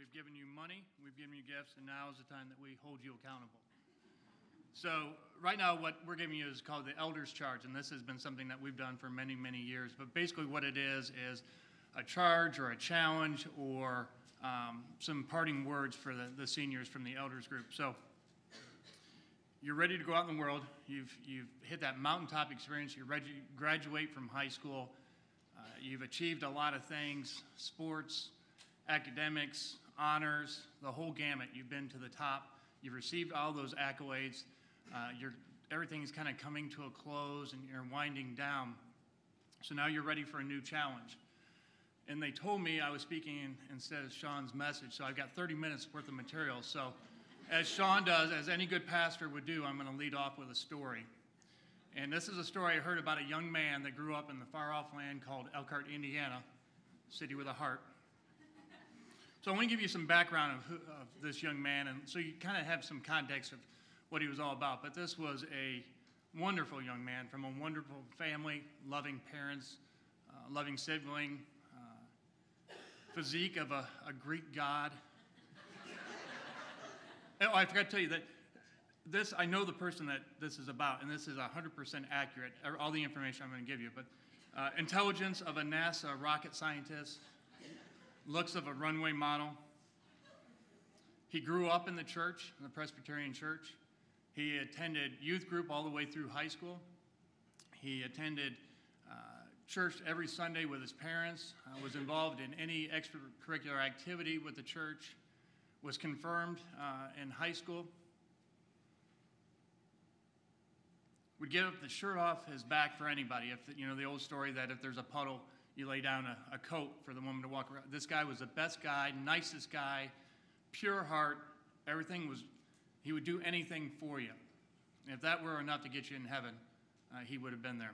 We've given you money, we've given you gifts, and now is the time that we hold you accountable. So, right now, what we're giving you is called the Elder's Charge, and this has been something that we've done for many, many years. But basically, what it is is a charge or a challenge or um, some parting words for the, the seniors from the elders group. So, you're ready to go out in the world. You've, you've hit that mountaintop experience. You graduate from high school. Uh, you've achieved a lot of things sports, academics, honors, the whole gamut. You've been to the top. You've received all those accolades. Uh, you're, everything's kind of coming to a close and you're winding down. So now you're ready for a new challenge. And they told me I was speaking instead of Sean's message, so I've got 30 minutes worth of material. So as Sean does, as any good pastor would do, I'm going to lead off with a story. And this is a story I heard about a young man that grew up in the far off land called Elkhart, Indiana, city with a heart. So I want to give you some background of, of this young man, and so you kind of have some context of what he was all about. But this was a wonderful young man from a wonderful family, loving parents, uh, loving sibling, uh, physique of a, a Greek god, Oh, I forgot to tell you that this, I know the person that this is about, and this is 100% accurate, all the information I'm going to give you. But uh, intelligence of a NASA rocket scientist, looks of a runway model. He grew up in the church, in the Presbyterian church. He attended youth group all the way through high school. He attended uh, church every Sunday with his parents, uh, was involved in any extracurricular activity with the church was confirmed uh, in high school. Would get the shirt off his back for anybody. If you know the old story that if there's a puddle, you lay down a, a coat for the woman to walk around. This guy was the best guy, nicest guy, pure heart. Everything was. He would do anything for you. If that were enough to get you in heaven, uh, he would have been there.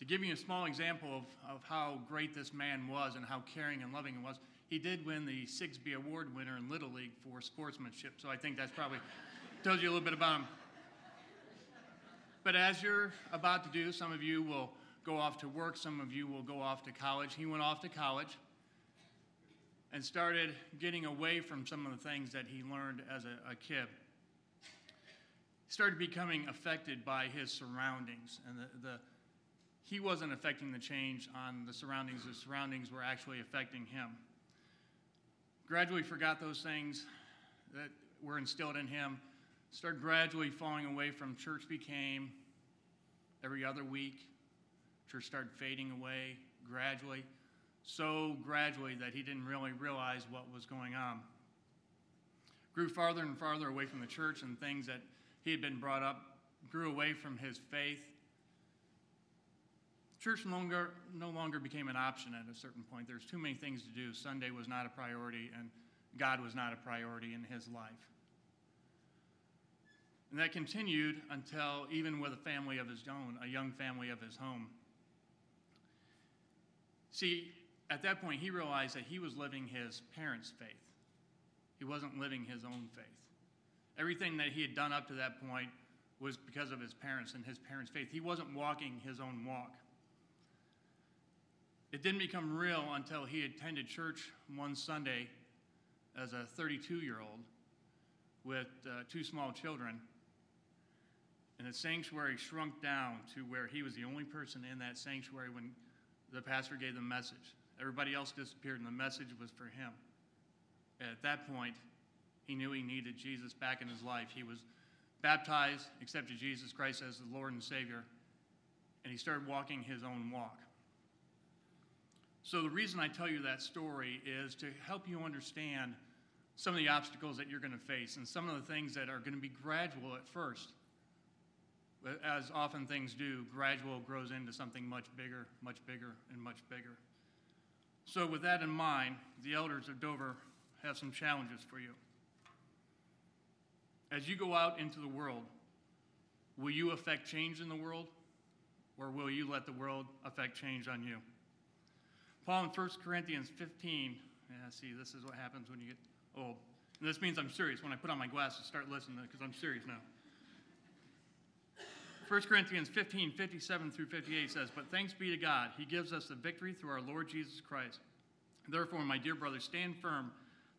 To give you a small example of, of how great this man was and how caring and loving he was, he did win the Sigsbee Award winner in Little League for sportsmanship, so I think that's probably tells you a little bit about him. But as you're about to do, some of you will go off to work, some of you will go off to college. He went off to college and started getting away from some of the things that he learned as a, a kid. He started becoming affected by his surroundings, and the, the he wasn't affecting the change on the surroundings, the surroundings were actually affecting him gradually forgot those things that were instilled in him, started gradually falling away from church became every other week. Started fading away gradually, so gradually that he didn't really realize what was going on. Grew farther and farther away from the church and things that he had been brought up, grew away from his faith, Church no longer, no longer became an option at a certain point. There's too many things to do. Sunday was not a priority, and God was not a priority in his life. And that continued until, even with a family of his own, a young family of his home. See, at that point, he realized that he was living his parents' faith. He wasn't living his own faith. Everything that he had done up to that point was because of his parents and his parents' faith. He wasn't walking his own walk. It didn't become real until he attended church one Sunday as a 32 year old with uh, two small children. And the sanctuary shrunk down to where he was the only person in that sanctuary when the pastor gave the message. Everybody else disappeared, and the message was for him. At that point, he knew he needed Jesus back in his life. He was baptized, accepted Jesus Christ as the Lord and Savior, and he started walking his own walk. So, the reason I tell you that story is to help you understand some of the obstacles that you're going to face and some of the things that are going to be gradual at first. As often things do, gradual grows into something much bigger, much bigger, and much bigger. So, with that in mind, the elders of Dover have some challenges for you. As you go out into the world, will you affect change in the world, or will you let the world affect change on you? Paul in 1 Corinthians 15, yeah, see, this is what happens when you get old. And this means I'm serious. When I put on my glasses, start listening because I'm serious now. 1 Corinthians 15, 57 through 58 says, But thanks be to God, He gives us the victory through our Lord Jesus Christ. Therefore, my dear brothers, stand firm,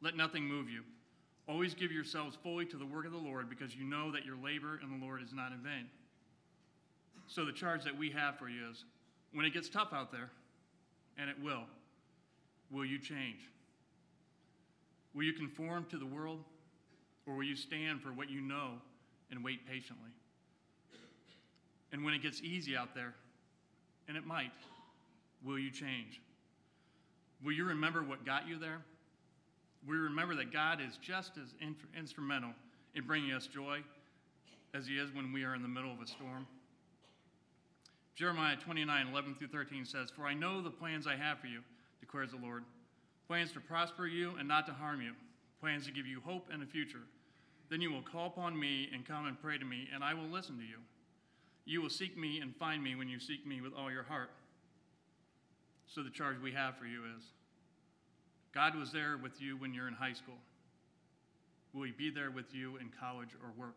let nothing move you. Always give yourselves fully to the work of the Lord, because you know that your labor in the Lord is not in vain. So, the charge that we have for you is when it gets tough out there, and it will, will you change? Will you conform to the world, or will you stand for what you know and wait patiently? And when it gets easy out there, and it might, will you change? Will you remember what got you there? You remember that God is just as in- instrumental in bringing us joy as He is when we are in the middle of a storm? Jeremiah 29 11 through 13 says, For I know the plans I have for you, declares the Lord plans to prosper you and not to harm you, plans to give you hope and a future. Then you will call upon me and come and pray to me, and I will listen to you. You will seek me and find me when you seek me with all your heart. So, the charge we have for you is God was there with you when you're in high school. Will he be there with you in college or work?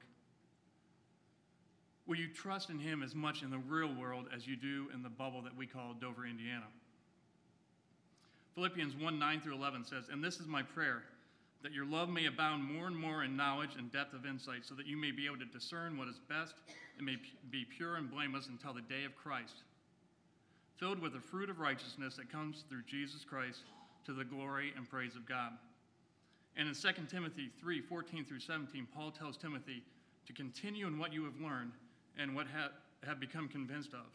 Will you trust in him as much in the real world as you do in the bubble that we call Dover, Indiana? Philippians 1 9 through 11 says, And this is my prayer, that your love may abound more and more in knowledge and depth of insight, so that you may be able to discern what is best and may be pure and blameless until the day of Christ, filled with the fruit of righteousness that comes through Jesus Christ to the glory and praise of God. And in 2 Timothy 3 14 through 17, Paul tells Timothy to continue in what you have learned and what ha- have become convinced of,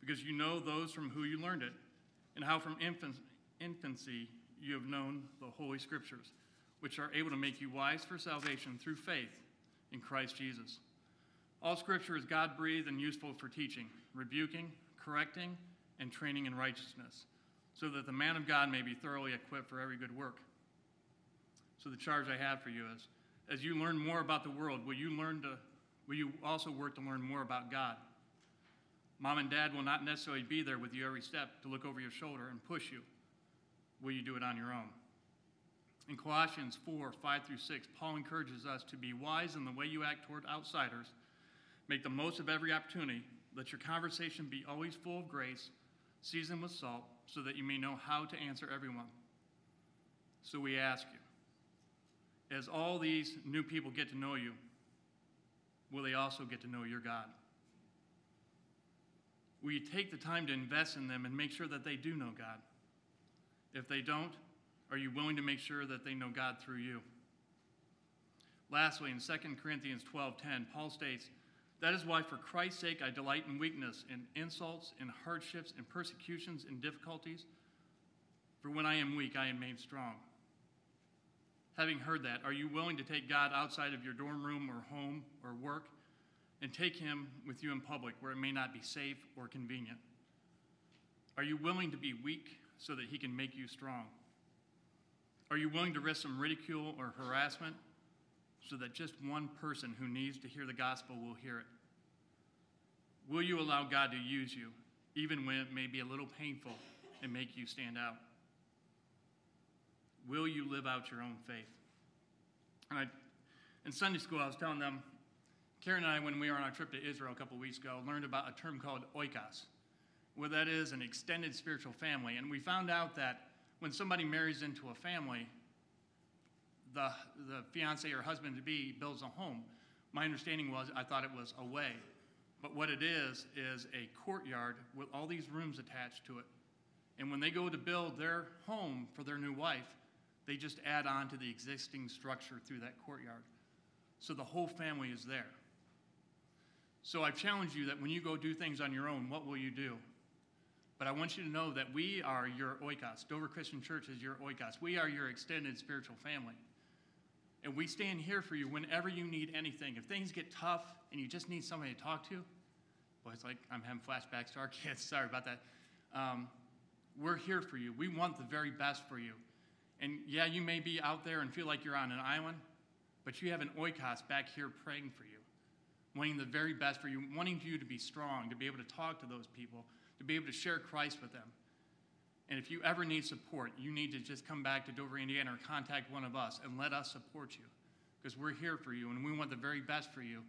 because you know those from who you learned it, and how from infant- infancy you have known the Holy Scriptures, which are able to make you wise for salvation through faith in Christ Jesus. All Scripture is God breathed and useful for teaching, rebuking, correcting, and training in righteousness so that the man of God may be thoroughly equipped for every good work. So the charge I have for you is as you learn more about the world, will you learn to will you also work to learn more about God? Mom and dad will not necessarily be there with you every step to look over your shoulder and push you. Will you do it on your own? In Colossians 4 5 through 6, Paul encourages us to be wise in the way you act toward outsiders. Make the most of every opportunity. Let your conversation be always full of grace, seasoned with salt, so that you may know how to answer everyone. So we ask you, as all these new people get to know you, will they also get to know your God? Will you take the time to invest in them and make sure that they do know God? If they don't, are you willing to make sure that they know God through you? Lastly, in 2 Corinthians 12:10, Paul states, "That is why for Christ's sake I delight in weakness, in insults, in hardships, in persecutions, in difficulties, for when I am weak I am made strong." Having heard that, are you willing to take God outside of your dorm room or home or work and take him with you in public where it may not be safe or convenient? Are you willing to be weak so that he can make you strong? Are you willing to risk some ridicule or harassment so that just one person who needs to hear the gospel will hear it? Will you allow God to use you, even when it may be a little painful, and make you stand out? Will you live out your own faith? And I, in Sunday school, I was telling them, Karen and I, when we were on our trip to Israel a couple weeks ago, learned about a term called oikos. What that is, an extended spiritual family. And we found out that when somebody marries into a family, the, the fiance or husband to be builds a home. My understanding was, I thought it was a way. But what it is, is a courtyard with all these rooms attached to it. And when they go to build their home for their new wife, they just add on to the existing structure through that courtyard. So the whole family is there. So I challenge you that when you go do things on your own, what will you do? But I want you to know that we are your oikos. Dover Christian Church is your oikos. We are your extended spiritual family. And we stand here for you whenever you need anything. If things get tough and you just need somebody to talk to, well, it's like I'm having flashbacks to our kids. Sorry about that. Um, we're here for you. We want the very best for you. And yeah, you may be out there and feel like you're on an island, but you have an oikos back here praying for you, wanting the very best for you, wanting you to be strong, to be able to talk to those people, to be able to share Christ with them. And if you ever need support, you need to just come back to Dover, Indiana, or contact one of us and let us support you because we're here for you and we want the very best for you.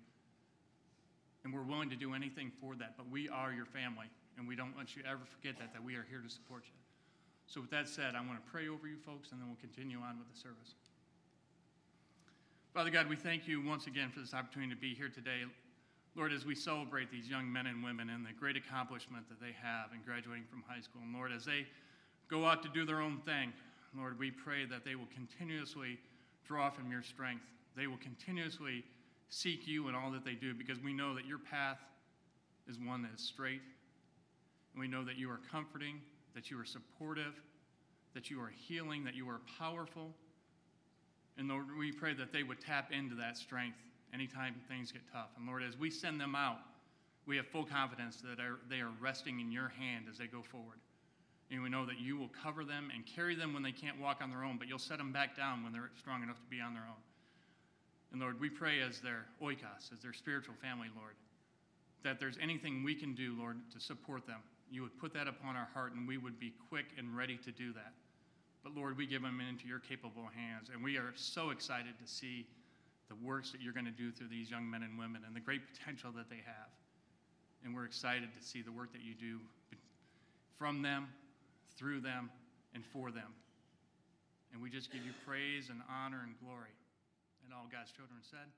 And we're willing to do anything for that. But we are your family, and we don't want you to ever forget that, that we are here to support you. So with that said, I want to pray over you folks, and then we'll continue on with the service. Father God, we thank you once again for this opportunity to be here today. Lord, as we celebrate these young men and women and the great accomplishment that they have in graduating from high school, and Lord, as they go out to do their own thing, Lord, we pray that they will continuously draw from your strength. They will continuously seek you in all that they do because we know that your path is one that is straight. And we know that you are comforting, that you are supportive, that you are healing, that you are powerful. And Lord, we pray that they would tap into that strength anytime things get tough. And Lord, as we send them out, we have full confidence that they are resting in your hand as they go forward. And we know that you will cover them and carry them when they can't walk on their own, but you'll set them back down when they're strong enough to be on their own. And Lord, we pray as their oikos, as their spiritual family, Lord, that there's anything we can do, Lord, to support them. You would put that upon our heart and we would be quick and ready to do that. But Lord, we give them into your capable hands, and we are so excited to see the works that you're going to do through these young men and women and the great potential that they have. And we're excited to see the work that you do from them, through them, and for them. And we just give you praise and honor and glory. And all God's children said,